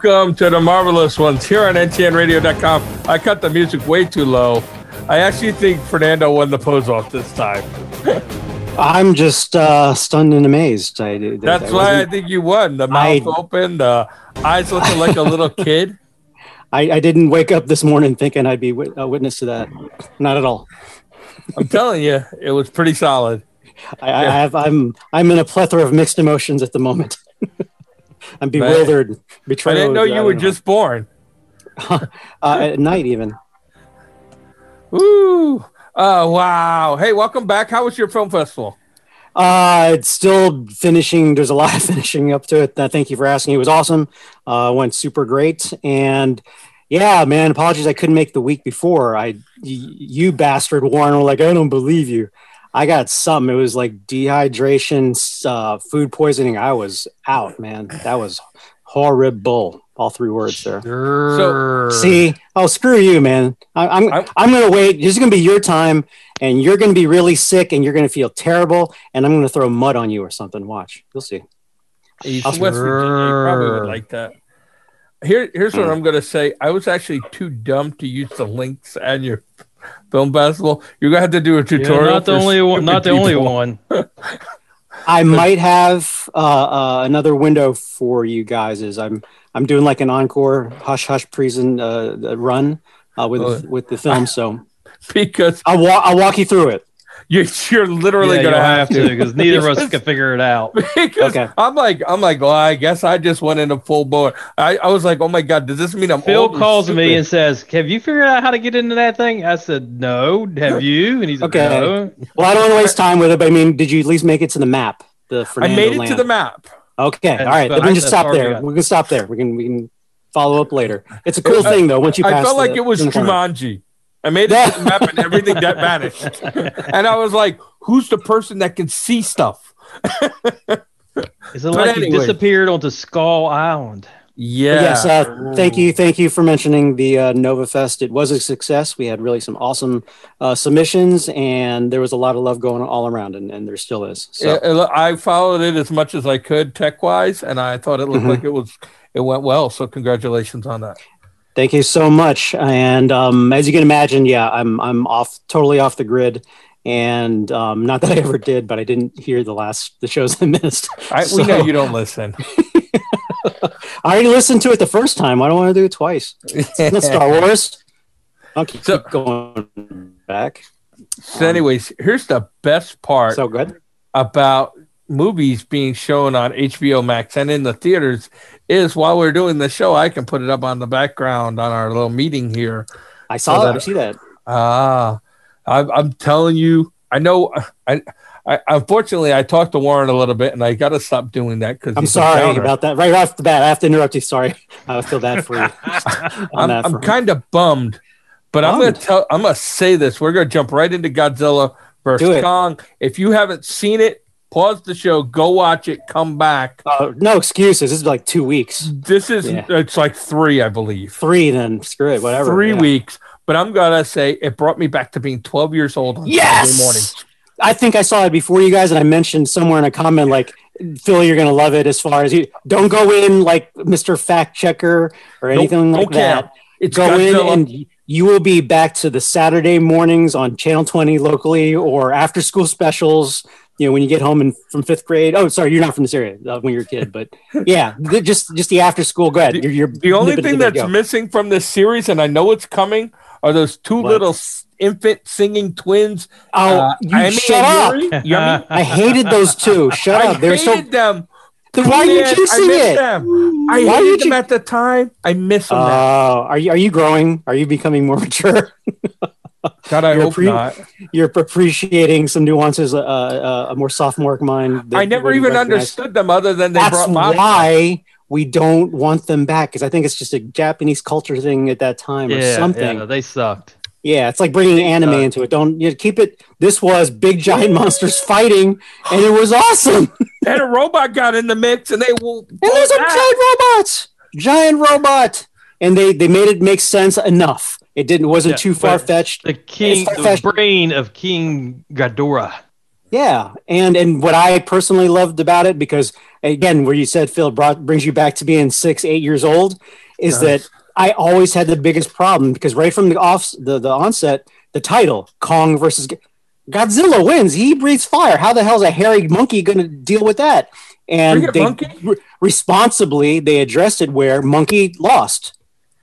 Welcome to the Marvelous Ones here on ntnradio.com. I cut the music way too low. I actually think Fernando won the pose off this time. I'm just uh, stunned and amazed. I, That's I why I think you won. The mouth I, open, the eyes looking like a little kid. I, I, didn't wake up this morning thinking I'd be a witness to that. Not at all. I'm telling you, it was pretty solid. I, I have. I'm. I'm in a plethora of mixed emotions at the moment. I'm bewildered, betrayed. I didn't know you were know. just born. uh, at night, even. Ooh. Oh, wow. Hey, welcome back. How was your film festival? Uh, it's still finishing. There's a lot of finishing up to it. Uh, thank you for asking. It was awesome. Uh, went super great. And yeah, man, apologies. I couldn't make the week before. I, you bastard Warren were like, I don't believe you. I got some. It was like dehydration, uh, food poisoning. I was out, man. That was horrible. All three words there. Sure. So see, oh screw you, man. I, I'm I'm, I'm going to wait. This is going to be your time, and you're going to be really sick, and you're going to feel terrible, and I'm going to throw mud on you or something. Watch, you'll see. I'll West Virginia, you probably would like that. Here, here's what I'm going to say. I was actually too dumb to use the links and your film festival. You're gonna have to do a tutorial. Yeah, not the only one. Not the only one. I might have uh, uh, another window for you guys. Is I'm I'm doing like an encore hush hush prison uh, run uh, with oh. with the film. So because I'll walk I'll walk you through it. You're, you're literally yeah, gonna have, have to because neither of us can figure it out. because okay. I'm like, I'm like, well, I guess I just went into full bore. I, I was like, oh my god, does this mean I'm? Phil calls me and says, "Have you figured out how to get into that thing?" I said, "No." Have you? And he's like, okay. No. Well, I don't want to waste time with it, but I mean, did you at least make it to the map? The Fernando I made it land? to the map. Okay, all right. We can just stop there. We can stop there. We can we can follow up later. It's a cool thing though. Once you, I felt like it was Jumanji. I made it to the map and everything that vanished. And I was like, who's the person that can see stuff? Is it like anyway. you disappeared onto Skull Island? Yeah. Yes. Uh, thank you. Thank you for mentioning the uh, Nova Fest. It was a success. We had really some awesome uh, submissions, and there was a lot of love going all around, and, and there still is. So. Yeah, I followed it as much as I could tech wise, and I thought it looked mm-hmm. like it was it went well. So congratulations on that. Thank you so much. And um, as you can imagine, yeah, I'm I'm off totally off the grid. And um, not that I ever did, but I didn't hear the last the shows I missed. I, so, we know you don't listen. I already listened to it the first time. I don't want to do it twice. It's Star Wars. I'll keep, so, going back. So, anyways, here's the best part. So good about movies being shown on HBO Max and in the theaters is while we're doing the show, I can put it up on the background on our little meeting here. I saw so that. I see that. Ah, I'm, I'm telling you, I know. I, I unfortunately I talked to Warren a little bit, and I got to stop doing that because I'm sorry about that. Right off the bat, I have to interrupt you. Sorry, I feel bad for you. I'm, I'm kind of bummed, but bummed. I'm to tell. I'm to say this. We're to jump right into Godzilla versus Kong. If you haven't seen it, pause the show, go watch it, come back. Uh, no excuses. This is like two weeks. This is yeah. it's like three, I believe. Three, then screw it, whatever. Three yeah. weeks. But I'm gonna say it brought me back to being 12 years old on yes! Saturday morning. I think I saw it before you guys, and I mentioned somewhere in a comment like, "Phil, you're gonna love it." As far as you don't go in like Mr. Fact Checker or anything like that. It's go Godzilla. in and you will be back to the Saturday mornings on Channel 20 locally or after school specials you know when you get home and from fifth grade oh sorry you're not from this area uh, when you're a kid but yeah just just the after school go ahead the, you're, you're the only thing that's missing from this series and i know it's coming are those two what? little infant singing twins oh uh, you I shut up Yummy. i hated those two shut up they're so them then why are you I it? Them. I why hated them at the time. I miss them. Oh, uh, are you are you growing? Are you becoming more mature? God, I you're hope appre- not. You're appreciating some nuances, uh, uh, a more sophomoric mind. I never even understood them, other than they That's brought why we don't want them back because I think it's just a Japanese culture thing at that time or something. Yeah, they sucked. Yeah, it's like bringing anime uh, into it. Don't you know, keep it. This was big giant monsters fighting, and it was awesome. and a robot got in the mix, and they will. And there's a giant robot, giant robot, and they they made it make sense enough. It didn't wasn't yeah, too far fetched. The king, the brain of King Ghidorah. Yeah, and and what I personally loved about it because again, where you said Phil brought brings you back to being six, eight years old, is that I always had the biggest problem because right from the off the, the onset, the title Kong versus Godzilla wins. He breathes fire. How the hell is a hairy monkey going to deal with that? And they re- responsibly they addressed it where monkey lost.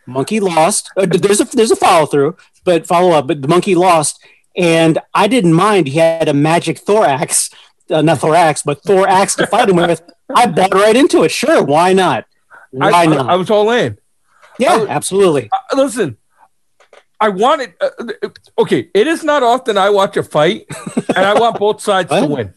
Monkey lost. Uh, there's a there's a follow through, but follow up. But the monkey lost, and I didn't mind. He had a magic thorax, uh, not thorax, but thorax to fight him with. I bought right into it. Sure, why not? Why I, not? I, I was all in. Yeah, was, absolutely. Uh, listen, I wanted. Uh, uh, okay, it is not often I watch a fight, and I want both sides to win.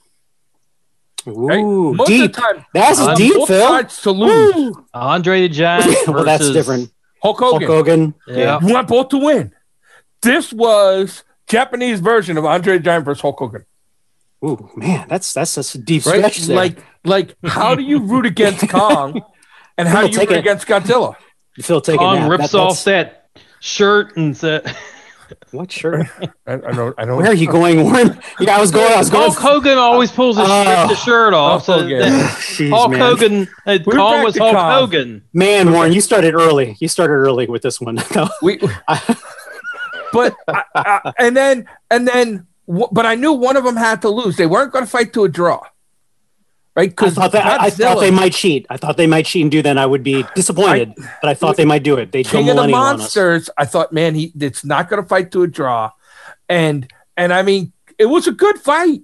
Right? Most deep. Of the time, that's um, deep, both Phil. Sides to lose. Andre the Giant. well, that's different. Hulk Hogan. Hulk Hogan. Yeah. You want both to win. This was Japanese version of Andre the Giant versus Hulk Hogan. Ooh, man, that's that's, that's a deep right? stretch. There. Like, like, how do you root against Kong, and how do you root it. against Godzilla? Phil taking Kong rips that, off that shirt and said. What shirt? I, I, don't. I don't. Where are you going, Warren? Yeah, I was going. I was going. Hulk Hogan always pulls his uh, shirt off. Hulk Hogan. So Hulk man. Hogan. Uh, Kong was Hulk Kong. Hogan. Man, Warren, you started early. You started early with this one. we, but I, and then and then, but I knew one of them had to lose. They weren't going to fight to a draw right? Because I, thought, that, I thought they might cheat. I thought they might cheat and do that. And I would be disappointed, I, but I thought they might do it. They King of the Monsters. I thought, man, he it's not going to fight to a draw, and and I mean, it was a good fight.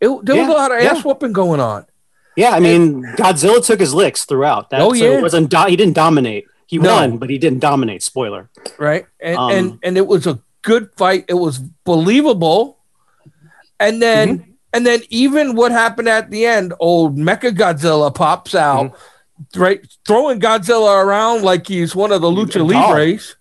It, there yeah, was a lot of ass whooping going on. Yeah, I mean, and, Godzilla took his licks throughout. That, oh yeah, so it wasn't do- he didn't dominate. He no. won, but he didn't dominate. Spoiler. Right, and um, and and it was a good fight. It was believable, and then. Mm-hmm and then even what happened at the end, old Mecha Godzilla pops out, mm-hmm. right, throwing Godzilla around like he's one of the Lucha Libres.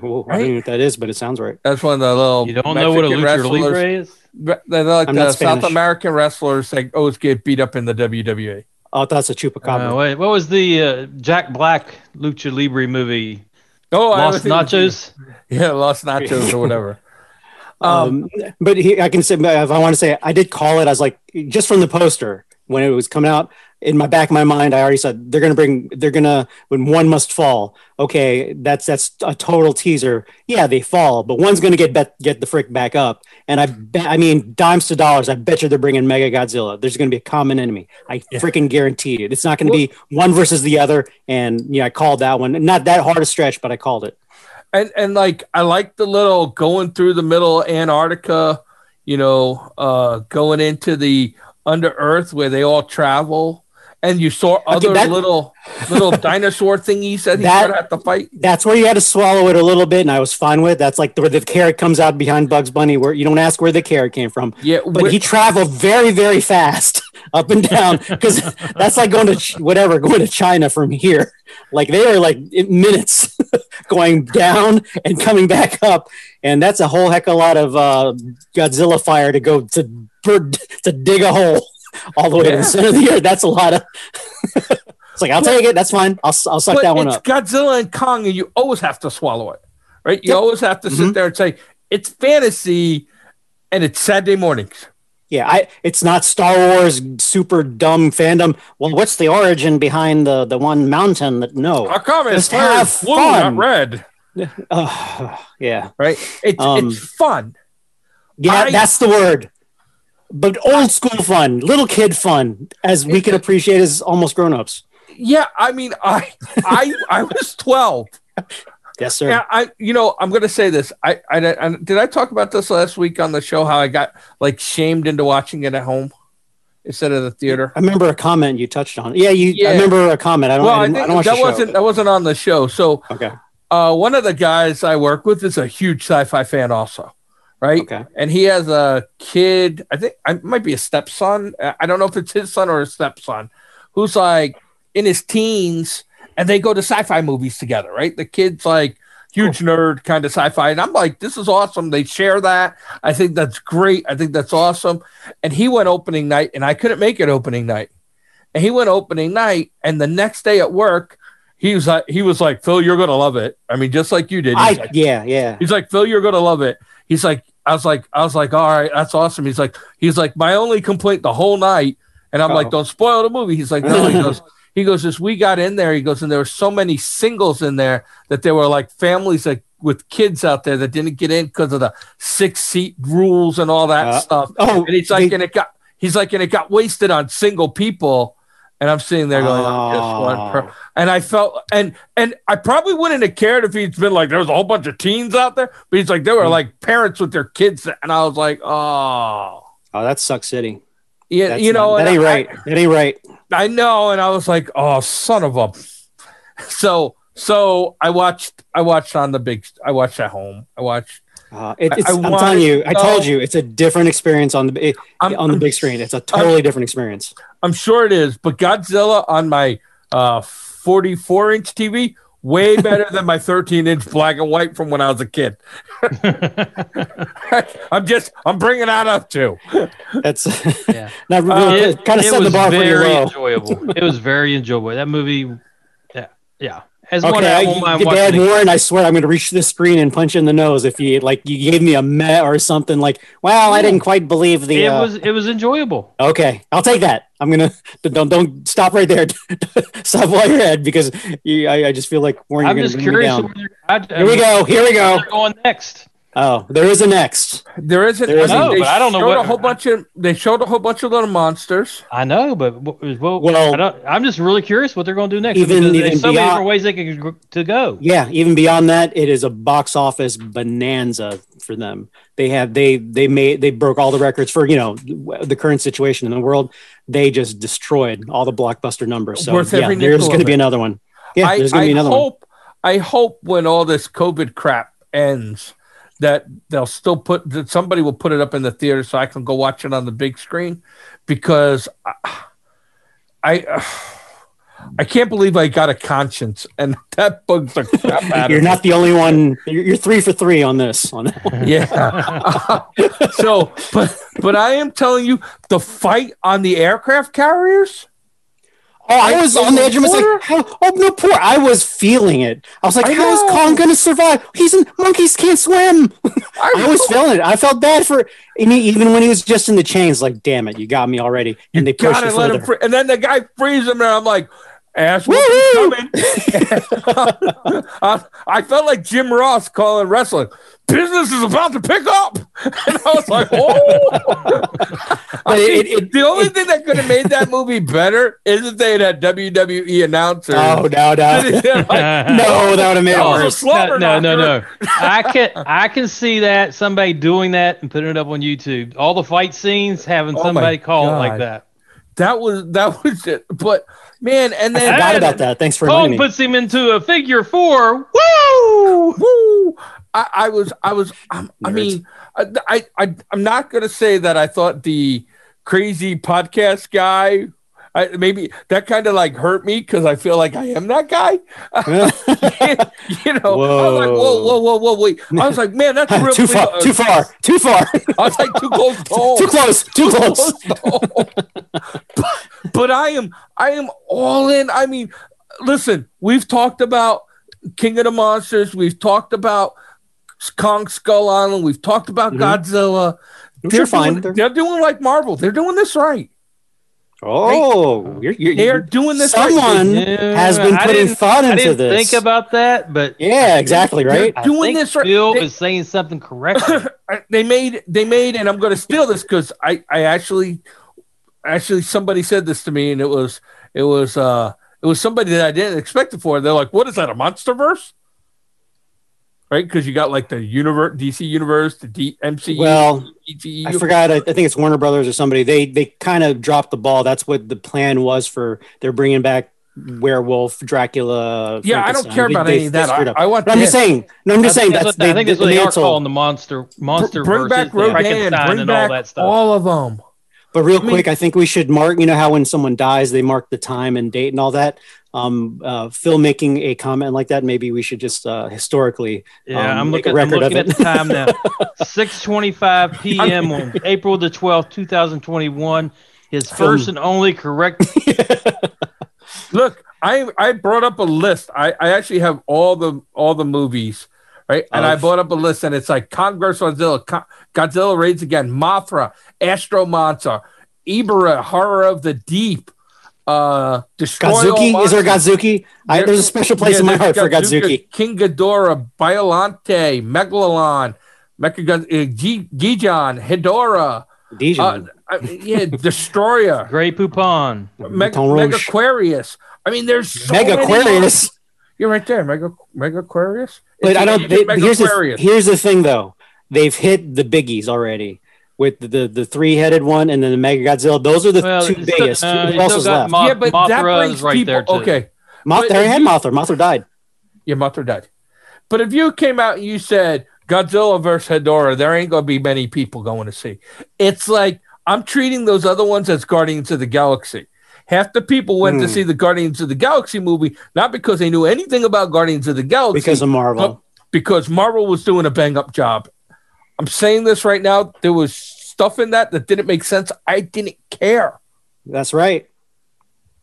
Well, right? I don't know what that is, but it sounds right. That's one of the little. You don't Mexican know what a Lucha wrestlers. Libre is? They're like I'm the South American wrestlers that always get beat up in the WWE. Oh, that's a chupacabra. Uh, wait, what was the uh, Jack Black Lucha Libre movie? Oh, Lost Nachos. Yeah, Lost Nachos or whatever. Um, um, but he, I can say if I want to say I did call it. I was like just from the poster when it was coming out in my back of my mind. I already said they're gonna bring. They're gonna when one must fall. Okay, that's that's a total teaser. Yeah, they fall, but one's gonna get bet, get the frick back up. And I bet, I mean dimes to dollars. I bet you they're bringing Mega Godzilla. There's gonna be a common enemy. I yeah. freaking guarantee it. It's not gonna well, be one versus the other. And yeah, I called that one. Not that hard a stretch, but I called it and and like I like the little going through the middle of Antarctica, you know, uh, going into the under Earth where they all travel, and you saw other okay, that, little little dinosaur thingies that he that, had to fight. That's where you had to swallow it a little bit, and I was fine with. That's like the, where the carrot comes out behind Bugs Bunny, where you don't ask where the carrot came from. Yeah, but he traveled very very fast up and down because that's like going to whatever going to China from here. Like they are like minutes going down and coming back up, and that's a whole heck of a lot of uh, Godzilla fire to go to to dig a hole all the way yeah. to the center of the earth. That's a lot of. it's like I'll take it. That's fine. I'll I'll suck that one up. It's Godzilla and Kong, and you always have to swallow it, right? You yep. always have to mm-hmm. sit there and say it's fantasy, and it's Saturday mornings. Yeah, I it's not Star Wars super dumb fandom. Well, what's the origin behind the the one mountain that no? How come it's have blue, fun. not red? Uh, yeah, right. It's um, it's fun. Yeah, I, that's the word. But old school fun, little kid fun, as we can appreciate as almost grown ups. Yeah, I mean, I I I was twelve. Yes, sir. Yeah, I you know I'm going to say this. I, I, I did I talk about this last week on the show how I got like shamed into watching it at home instead of the theater. I remember a comment you touched on. Yeah, you. Yeah. I remember a comment. I don't. Well, I, I, don't that wasn't that wasn't on the show. So okay. Uh, one of the guys I work with is a huge sci-fi fan, also, right? Okay. And he has a kid. I think I might be a stepson. I don't know if it's his son or his stepson, who's like in his teens and they go to sci-fi movies together, right? The kid's like huge cool. nerd kind of sci-fi, and I'm like, this is awesome. They share that. I think that's great. I think that's awesome. And he went opening night, and I couldn't make it opening night. And he went opening night, and the next day at work, he was like, he was like, Phil, you're gonna love it. I mean, just like you did. I, like, yeah, yeah. He's like, Phil, you're gonna love it. He's like, I was like, I was like, all right, that's awesome. He's like, he's like, my only complaint the whole night, and I'm oh. like, don't spoil the movie. He's like, no, he goes, he goes, as we got in there, he goes, and there were so many singles in there that there were like families like with kids out there that didn't get in because of the six seat rules and all that uh, stuff. Oh, and he's like, they, and it got, he's like, and it got wasted on single people. And I'm sitting there going, oh. and I felt, and and I probably wouldn't have cared if he'd been like, there was a whole bunch of teens out there, but he's like, there were mm. like parents with their kids, and I was like, oh, oh, that's Suck City. Yeah, that's you know, not, that ain't right. I, that ain't right. I know, and I was like, oh, son of a. So so I watched, I watched on the big, I watched at home. I watched. Uh, it, I, am telling you, I told you, it's a different experience on the on the big screen. It's a totally I'm, different experience. I'm sure it is, but Godzilla on my uh, 44 inch TV way better than my 13 inch black and white from when I was a kid. I'm just I'm bringing that up too. That's yeah. not really uh, kind of set the bar very for you enjoyable. it was very enjoyable. That movie, yeah, yeah. As okay, one I, home, Dad Warren, I swear I'm going to reach this screen and punch in the nose if you like. You gave me a met or something like. Well, I didn't quite believe the. It uh, was it was enjoyable. Okay, I'll take that. I'm gonna don't don't stop right there. stop while you're ahead because you, I, I just feel like Warren. I'm just curious. I, here we go. Here we go. Going next. Oh, there is a next. There is a. There is I know, but I don't know what. A whole bunch of they showed a whole bunch of little monsters. I know, but well, well I am just really curious what they're going to do next. Even, even there's so beyond, many different ways they can to go. Yeah, even beyond that, it is a box office bonanza for them. They have they they made they broke all the records for you know the current situation in the world. They just destroyed all the blockbuster numbers. So Worth yeah, there's going to be another one. Yeah, I, there's going to be another hope, one. I hope when all this COVID crap ends that they'll still put that somebody will put it up in the theater so I can go watch it on the big screen because I I, I can't believe I got a conscience and that bugs the crap out of it. You're not me. the only one. You're, you're, three for three on this. On. Yeah. so, but but I am telling you, the fight on the aircraft carriers Oh, I was on the edge of my like, how, oh no, poor. I was feeling it. I was like, I how is Kong going to survive? He's in monkeys can't swim. I, I was feeling it. I felt bad for even when he was just in the chains. Like, damn it, you got me already. And they pushed it further. Free- and then the guy frees him, and I'm like, ass coming. I, I felt like Jim Ross calling wrestling business is about to pick up. And I was like, oh. I mean, it, it, the only it, thing that could have made that movie better is if they had had WWE announcers. Oh, no, no. like, no, that would have made it worse. No, no, no, no. I can, I can see that, somebody doing that and putting it up on YouTube. All the fight scenes, having oh somebody call God. it like that. That was, that was it. But, man, and then. I forgot about that. Thanks for Kong puts him into a figure four. Woo! Woo! I, I was, I was, um, I mean, I, I, I'm not going to say that I thought the crazy podcast guy I, maybe that kind of like hurt me because I feel like I am that guy. you know, whoa. I was like, whoa, whoa, whoa, whoa, wait. I was like, man, that's really too far, uh, too far, too far. I was like, too close. Too close, too, too close. close but, but I am, I am all in. I mean, listen, we've talked about King of the Monsters. We've talked about Kong Skull Island. We've talked about mm-hmm. Godzilla. They're fine. Doing, they're doing like Marvel. They're doing this right. Oh, you're, you're, they're doing this. Someone right. has been putting thought into I didn't this. Think about that, but yeah, exactly right. They're doing this right. Bill they, is saying something correct. they made they made, and I'm going to steal this because I I actually actually somebody said this to me, and it was it was uh it was somebody that I didn't expect it for. They're like, "What is that? A monster verse?" Right? Because you got like the universe, DC universe, the D- MCU. Well, DCU. I forgot. I, I, think it's Warner Brothers or somebody. They they kind of dropped the ball. That's what the plan was for. They're bringing back werewolf, Dracula. Yeah, I don't care about they, any of that. I, I, want. I'm just saying. No, I'm just saying. That's, what, they, I think that's what they are calling the monster monster. Bring back Rodan. Bring back all that stuff. All of them. But real I mean, quick, I think we should mark. You know how when someone dies, they mark the time and date and all that um, uh, Phil making a comment like that, maybe we should just uh, historically. Yeah, um, I'm looking, I'm looking at the time now. 6:25 p.m. on April the 12th, 2021. His first and only correct. Look, I I brought up a list. I, I actually have all the all the movies. Right? And I brought up a list, and it's like Kong versus Godzilla, Godzilla raids again, Mothra, Astro Monster, Ebirah, Horror of the Deep, uh, Destroy Godzooky? Is there Godzooky? I, there's a special place yeah, in my heart for Godzooky. King Ghidorah, Biolante, Megalon, Mecha uh, Gijon, Hedorah. Dijon. Uh, yeah, Destroyer. Grey Poupon. Meg- Mega Aquarius. I mean, there's so Mega Aquarius. You're right there, Mega Mega Aquarius. But I don't. They, here's, the, here's the thing, though. They've hit the biggies already with the the, the three headed one and then the Mega Godzilla. Those are the well, two biggest. Still, uh, Who else is left? Mo- yeah, but Mothra that brings right people. Okay, Moth- they had Mothra. Mothra died. Yeah, Mothra died. But if you came out and you said Godzilla versus Hedorah, there ain't gonna be many people going to see. It's like I'm treating those other ones as Guardians of the Galaxy. Half the people went to hmm. see the Guardians of the Galaxy movie not because they knew anything about Guardians of the Galaxy, because of Marvel, because Marvel was doing a bang up job. I'm saying this right now. There was stuff in that that didn't make sense. I didn't care. That's right.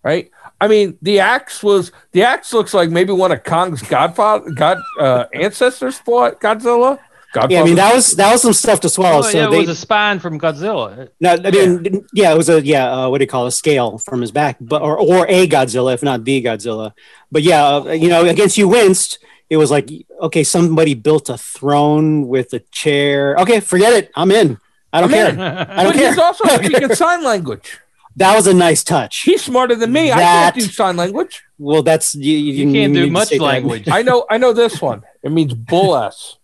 Right. I mean, the axe was the axe looks like maybe one of Kong's godfather, god uh, ancestors fought Godzilla. Godfather. Yeah, I mean that was that was some stuff to swallow. Oh, so yeah, they, it was a spine from Godzilla. No, I mean, yeah, yeah it was a yeah, uh, what do you call it, a scale from his back, but or or a Godzilla, if not the Godzilla. But yeah, uh, you know, against you winced. It was like okay, somebody built a throne with a chair. Okay, forget it. I'm in. I don't I'm care. I don't but care. He's also speaking sign language. That was a nice touch. He's smarter than me. That, I can't do sign language. Well, that's you. You, you can't do much language. I know. I know this one. It means bull ass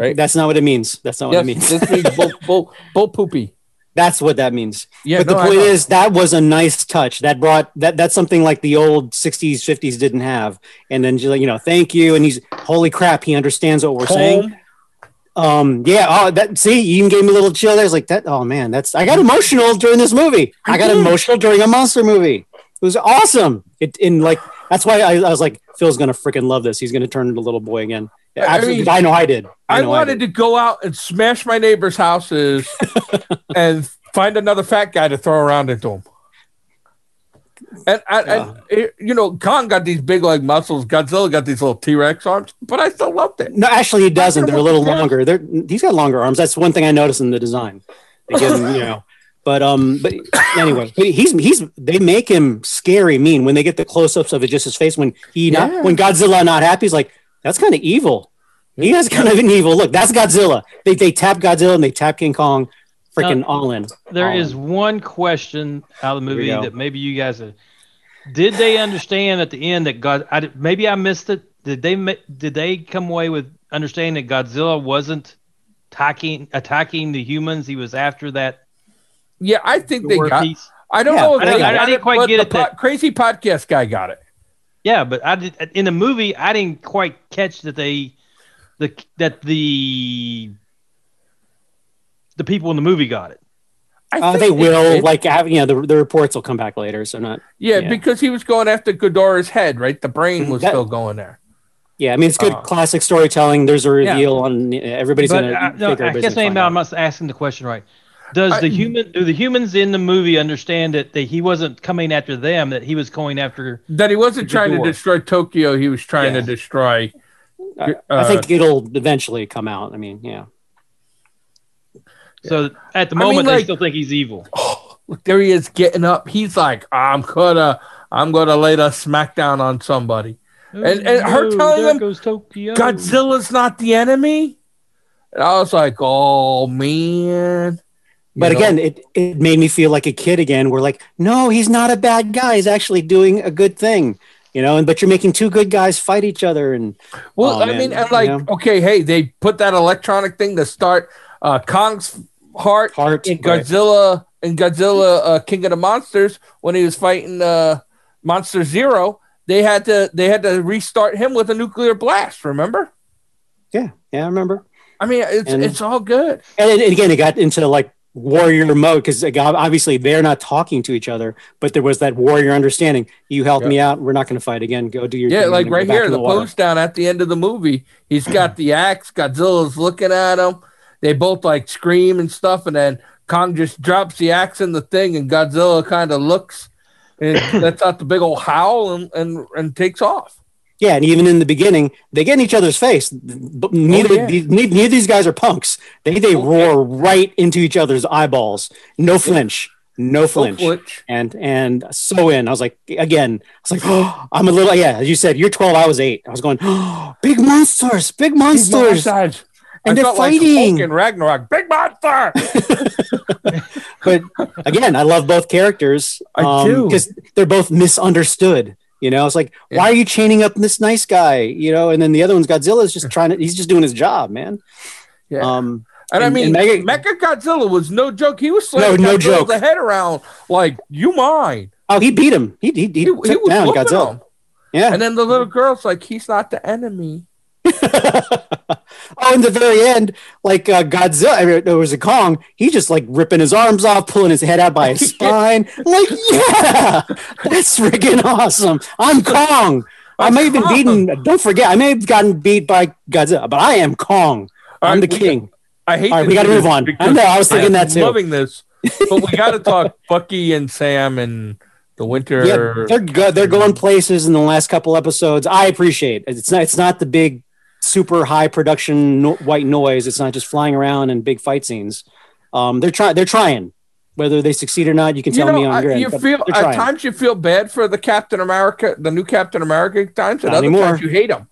right? That's not what it means. That's not yes, what it means. this means bull, bull, bull poopy. That's what that means. Yeah, but no, the point is that was a nice touch. That brought that that's something like the old 60s, 50s didn't have. And then you know, thank you. And he's holy crap, he understands what we're Home. saying. Um, yeah, oh that see, you even gave me a little chill there. It's like that, oh man, that's I got emotional during this movie. I got emotional during a monster movie. It was awesome. It in like that's why I, I was like, Phil's gonna freaking love this. He's gonna turn into a little boy again. Absolutely. I, mean, I know I did. I, I wanted I did. to go out and smash my neighbors' houses and find another fat guy to throw around into them. And, and, yeah. and, you know, Kong got these big like muscles. Godzilla got these little T Rex arms, but I still loved it. No, actually, he doesn't. They're a little longer. They're he's got longer arms. That's one thing I noticed in the design. They give him, you know. But um, but anyway, he's he's they make him scary, mean when they get the close ups of it, just his face when he yeah. not when Godzilla not happy, he's like, that's kind of evil. He has kind of an evil look. That's Godzilla. They they tap Godzilla and they tap King Kong, freaking all in. There all is in. one question out of the movie that maybe you guys have, did they understand at the end that God? I, maybe I missed it. Did they did they come away with understanding that Godzilla wasn't attacking attacking the humans? He was after that. Yeah, I think they got. Piece. I don't yeah, know. I, didn't, I, didn't quite get it. That, crazy podcast guy got it. Yeah, but I did in the movie. I didn't quite catch that they, the that the the people in the movie got it. Uh, they will, it, like, have, you know, the, the reports will come back later. So not. Yeah, yeah. because he was going after Ghidorah's head, right? The brain mm-hmm. was that, still going there. Yeah, I mean, it's good uh, classic storytelling. There's a reveal yeah. on everybody's going to. No, I guess maybe I'm not asking the question right. Does I, the human do the humans in the movie understand that, that he wasn't coming after them, that he was going after that he wasn't trying door. to destroy Tokyo, he was trying yeah. to destroy uh, I think it'll eventually come out. I mean, yeah. So at the moment I mean, like, they still think he's evil. Oh, look, there he is getting up. He's like, I'm gonna I'm gonna lay the smackdown on somebody. Oh, and, and her no, telling him Godzilla's not the enemy. And I was like, oh man but know? again, it, it made me feel like a kid again. We're like, no, he's not a bad guy. He's actually doing a good thing, you know. And but you're making two good guys fight each other. And well, oh, I man, mean, and like, know? okay, hey, they put that electronic thing to start uh, Kong's heart, heart in Godzilla right. in Godzilla uh, King of the Monsters when he was fighting uh, Monster Zero. They had to they had to restart him with a nuclear blast. Remember? Yeah, yeah, I remember. I mean, it's and, it's all good. And, and again, it got into like warrior mode because obviously they're not talking to each other, but there was that warrior understanding. You helped yep. me out. We're not going to fight again. Go do your yeah, like right here, the, the post down at the end of the movie. He's got the axe. Godzilla's looking at him. They both like scream and stuff, and then Kong just drops the axe in the thing, and Godzilla kind of looks and lets out the big old howl and, and and takes off. Yeah, and even in the beginning, they get in each other's face. But neither, oh, yeah. these, neither of these guys are punks. They they oh, roar yeah. right into each other's eyeballs. No flinch. No flinch. no flinch. And and so in. I was like, again, I was like, oh, I'm a little yeah, as you said, you're 12, I was eight. I was going, oh, big monsters, big monsters. Big and I they're fighting. Like Ragnarok, big monster. but again, I love both characters. Um, I do because they're both misunderstood. You know, it's like, yeah. why are you chaining up this nice guy? You know, and then the other one's Godzilla is just trying to, he's just doing his job, man. Yeah. Um, and, and I mean, and Mega, Mecha Godzilla was no joke. He was slamming no, no joke. the head around like, you mine. Oh, he beat him. He, he, he, he, he was down Godzilla. Yeah. And then the little girl's like, he's not the enemy. oh, in the very end, like uh, Godzilla, I mean, there was a Kong. He just like ripping his arms off, pulling his head out by his spine. like, yeah, that's freaking awesome. I'm Kong. I may have been beaten. Don't forget, I may have gotten beat by Godzilla, but I am Kong. I'm right, the king. I hate. All right, we got to move on. I know. I was thinking that too. Loving this, but we got to talk Bucky and Sam and the winter. Yeah, they're good. They're going places in the last couple episodes. I appreciate it. It's not. It's not the big super high production no- white noise. It's not just flying around and big fight scenes. Um, they're trying. They're trying. Whether they succeed or not, you can tell know, me on your You feel at times you feel bad for the Captain America, the new Captain America. Times at not other anymore. times you hate him.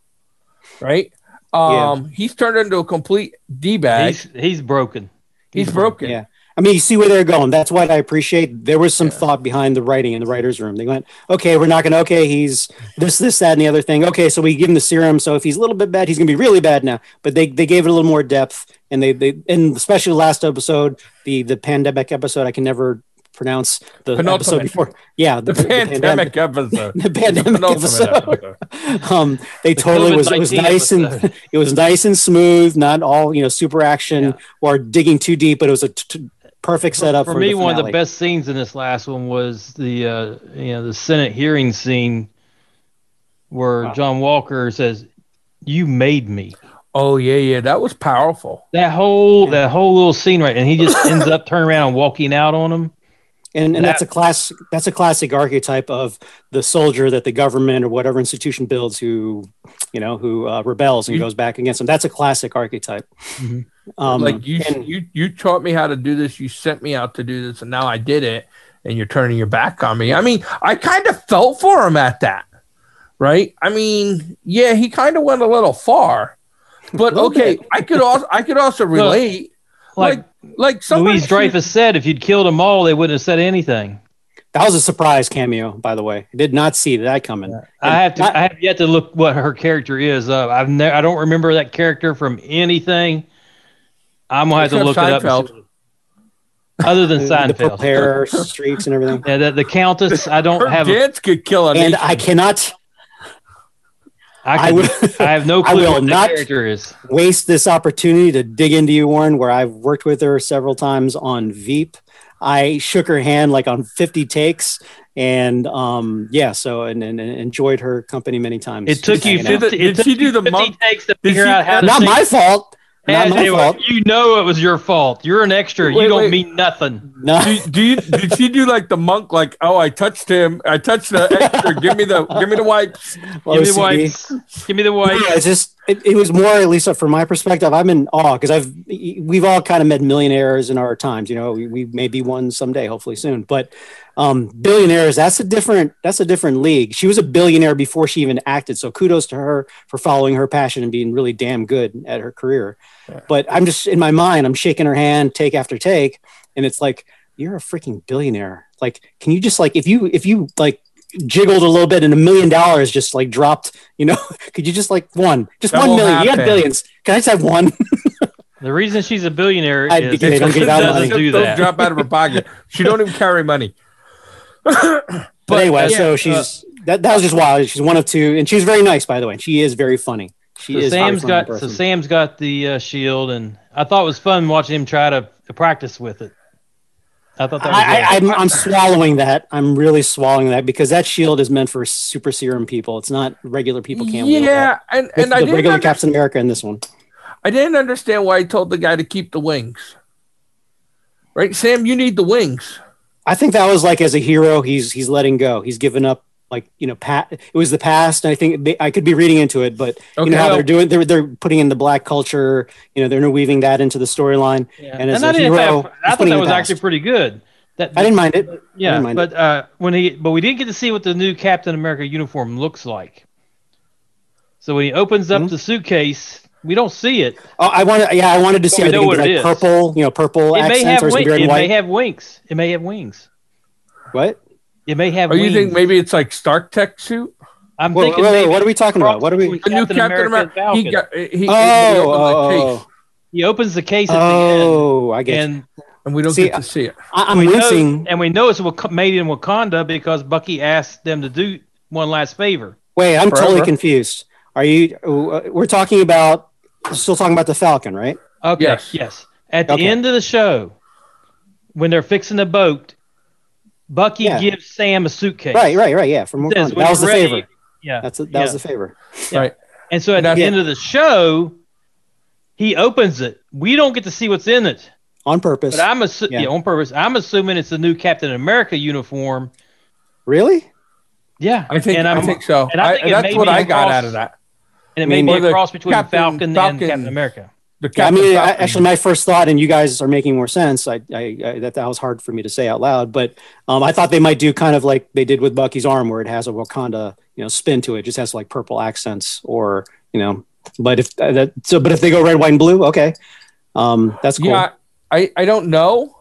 Right? Um, yeah. he's turned into a complete d bag. He's, he's broken. He's, he's broken. Yeah. I mean, you see where they're going. That's what I appreciate. There was some yeah. thought behind the writing in the writer's room. They went, okay, we're not going to, okay, he's this, this, that, and the other thing. Okay, so we give him the serum. So if he's a little bit bad, he's going to be really bad now. But they, they gave it a little more depth. And they, they, and especially the last episode, the, the pandemic episode, I can never pronounce the episode before. Yeah, the, the, pandemic, the pandemic episode. the pandemic episode. episode. um, they the totally was it was nice episode. and it was nice and smooth, not all you know super action yeah. or digging too deep, but it was a t- perfect setup for, for me. one of the best scenes in this last one was the uh, you know the Senate hearing scene where wow. John Walker says, "You made me." Oh yeah, yeah, that was powerful. That whole yeah. that whole little scene right, and he just ends up turning around and walking out on him. And, and that, that's a class that's a classic archetype of the soldier that the government or whatever institution builds who you know who uh, rebels and you, goes back against them. That's a classic archetype. Mm-hmm. Um, like you, and, you, you taught me how to do this. You sent me out to do this, and now I did it. And you're turning your back on me. I mean, I kind of felt for him at that, right? I mean, yeah, he kind of went a little far, but okay, bit. I could also I could also relate. Like, like, like Louis-Dreyfus said, if you'd killed them all, they wouldn't have said anything. That was a surprise cameo, by the way. I did not see that coming. Yeah. I have to. Not, I have yet to look what her character is. Uh, I've never. I don't remember that character from anything. I'm gonna have to look Seinfeld. it up. Other than Seinfeld, the hair, streaks, and everything. Yeah, the, the Countess. I don't Her have. Dance a, could kill a and I cannot. I, can, I, I have no clue I will not character is. Waste this opportunity to dig into you, Warren, where I've worked with her several times on Veep. I shook her hand like on 50 takes, and um, yeah, so and, and, and, enjoyed her company many times. It took you 50, it did she do the monk? takes to figure she, out how. Not my fault. Not my anyway, fault. You know it was your fault. You're an extra. Wait, you don't wait. mean nothing. No. Do, do, you did she do like the monk? Like, oh, I touched him. I touched the extra. give me the give me the wipes. Well, give me the wipes. Give me the wipes. Yeah, it's just it, it was more at least uh, from my perspective. I'm in awe because I've we've all kind of met millionaires in our times. You know, we, we may be one someday, hopefully soon. But um, billionaires, that's a different that's a different league. She was a billionaire before she even acted. So kudos to her for following her passion and being really damn good at her career. Yeah. But I'm just in my mind, I'm shaking her hand take after take, and it's like you're a freaking billionaire. Like, can you just like if you if you like jiggled a little bit and a million dollars just like dropped, you know, could you just like one, just that one million? Happen. You got billions. Can I just have one? the reason she's a billionaire I, is they don't get out money. Do that. drop out of her pocket. She don't even carry money. but, but, anyway, yeah, so she's uh, that, that was just wild. She's one of two, and she's very nice, by the way. She is very funny. She so is. Sam's got person. so Sam's got the uh, shield, and I thought it was fun watching him try to, to practice with it. I thought that. I, am I'm, I'm swallowing that. I'm really swallowing that because that shield is meant for super serum people. It's not regular people can't. Yeah, and and I the regular under- Captain America in this one. I didn't understand why he told the guy to keep the wings. Right, Sam, you need the wings. I think that was like as a hero, he's he's letting go. He's given up like you know, pat. It was the past, and I think they, I could be reading into it, but okay, you know how they're doing. They're they're putting in the black culture. You know, they're weaving that into the storyline. Yeah. And as and a hero, have, I thought that was actually pretty good. That, I didn't mind it. Yeah, mind but uh, when he but we didn't get to see what the new Captain America uniform looks like. So when he opens up mm-hmm. the suitcase, we don't see it. Oh, I wanted, yeah, I wanted to see. We know what like it is. Purple, you know, purple it accents, may have or wing, it white. may have wings. It may have wings. What? It may have. Or wings. you think maybe it's like Stark Tech suit? I'm wait, thinking. Wait, wait, what are we talking about? What are we? The new Captain America. He got. He, he, oh, he, oh, oh. he opens the case. At oh, the end, I get. And, and we don't see, get to see it. I, am wincing, know, and we know it's made in Wakanda because Bucky asked them to do one last favor. Wait, I'm Forever. totally confused. Are you? Uh, we're talking about still talking about the Falcon, right? Okay. Yes. Yes. At the okay. end of the show, when they're fixing the boat, Bucky yeah. gives Sam a suitcase. Right. Right. Right. Yeah. From says, that was the ready, favor. Yeah. That's a, that yeah. was the favor. Yeah. Right. And so at the end of the show, he opens it. We don't get to see what's in it on purpose. But I'm assu- yeah. on purpose. I'm assuming it's the new Captain America uniform. Really? Yeah, I think and I think so. And I think I, that's what I got out of that and it may be a cross between Captain, Falcon, Falcon, and Captain America. I mean, I, actually, my first thought, and you guys are making more sense. I, I, I that that was hard for me to say out loud, but um, I thought they might do kind of like they did with Bucky's arm, where it has a Wakanda, you know, spin to it. it just has like purple accents, or you know. But if uh, that, so, but if they go red, white, and blue, okay, um, that's cool. Yeah, I, I don't know.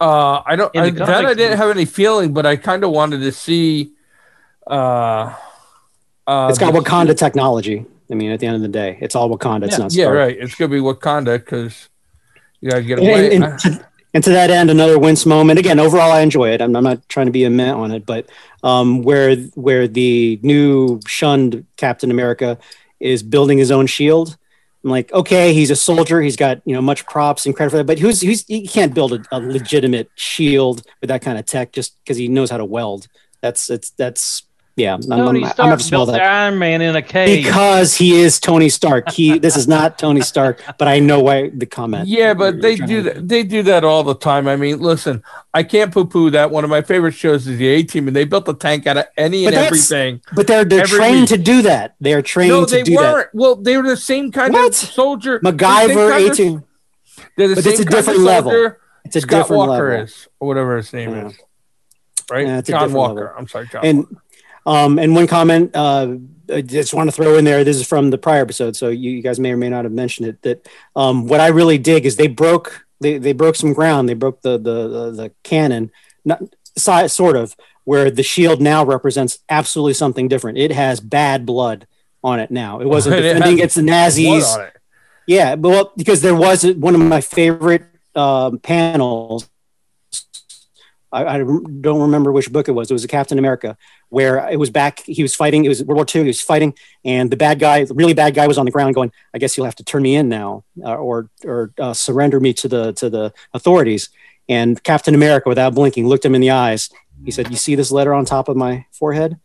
Uh, I don't. I, that I didn't have any feeling, but I kind of wanted to see. Uh, uh, it's got Wakanda technology. I mean, at the end of the day, it's all Wakanda. It's yeah, not. Yeah, right. It's gonna be Wakanda because you gotta get away. And, and, to, and, to, that end, another wince moment. Again, overall, I enjoy it. I'm, I'm not trying to be a man on it, but um, where where the new shunned Captain America is building his own shield. I'm like, okay, he's a soldier. He's got you know much props and credit for that, but who's who's he can't build a, a legitimate shield with that kind of tech just because he knows how to weld. That's it's that's yeah, Tony I'm, Stark I'm built that. Iron Man in a cave because he is Tony Stark. He this is not Tony Stark, but I know why the comment. Yeah, but they do that. They do that all the time. I mean, listen, I can't poo-poo that. One of my favorite shows is the A Team, and they built a tank out of any and everything. But they're they're trained week. to do that. They are trained no, they to do weren't. that. Well, they were the same kind what? of soldier. MacGyver, A Team. They're the but same it's a different level. It's a Scott different Walker level. is, or whatever his name yeah. is. Right, yeah, John Walker. Level. I'm sorry, John. And Walker. Um, and one comment uh, I just want to throw in there. This is from the prior episode, so you, you guys may or may not have mentioned it. That um, what I really dig is they broke they, they broke some ground. They broke the the the, the canon, not sort of where the shield now represents absolutely something different. It has bad blood on it now. It wasn't it defending against the Nazis. Yeah, well, because there was one of my favorite um, panels I, I, don't remember which book it was. It was a Captain America where it was back. He was fighting. It was World War II. He was fighting, and the bad guy, the really bad guy, was on the ground going, "I guess you'll have to turn me in now, uh, or or uh, surrender me to the to the authorities." And Captain America, without blinking, looked him in the eyes. He said, "You see this letter on top of my forehead?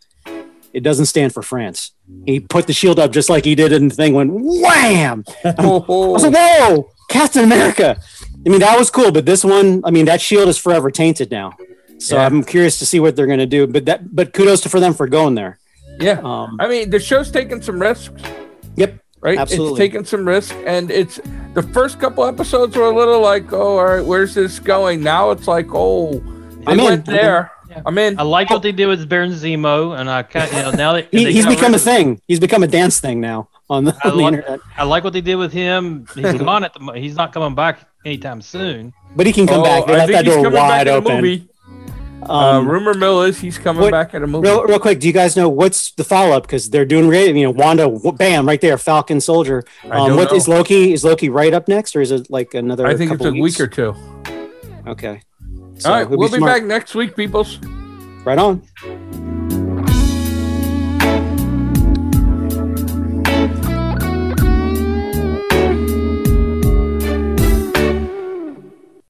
It doesn't stand for France." He put the shield up just like he did in the thing. Went wham! I was like, "Whoa, Captain America!" I mean, that was cool, but this one, I mean, that shield is forever tainted now. So yeah. I'm curious to see what they're going to do. But that, but kudos to for them for going there. Yeah, um, I mean, the show's taking some risks. Yep, right. Absolutely, it's taking some risks, and it's the first couple episodes were a little like, oh, all right, where's this going? Now it's like, oh, they I'm went in. there. Yeah. I'm in. I like what they did with Baron Zemo, and I kind you know now that he, he's become a thing. He's become a dance thing now on the, on the like, internet. I like what they did with him. He's gone at the. He's not coming back anytime soon. But he can come oh, back. They left that door wide open. Um, uh, rumor mill is he's coming what, back in a movie. Real, real quick, do you guys know what's the follow up? Because they're doing great. You know, Wanda, bam, right there, Falcon Soldier. Um, what know. is Loki? Is Loki right up next, or is it like another? I think it's a weeks? week or two. Okay. So All right, we'll be, be back next week, peoples. Right on.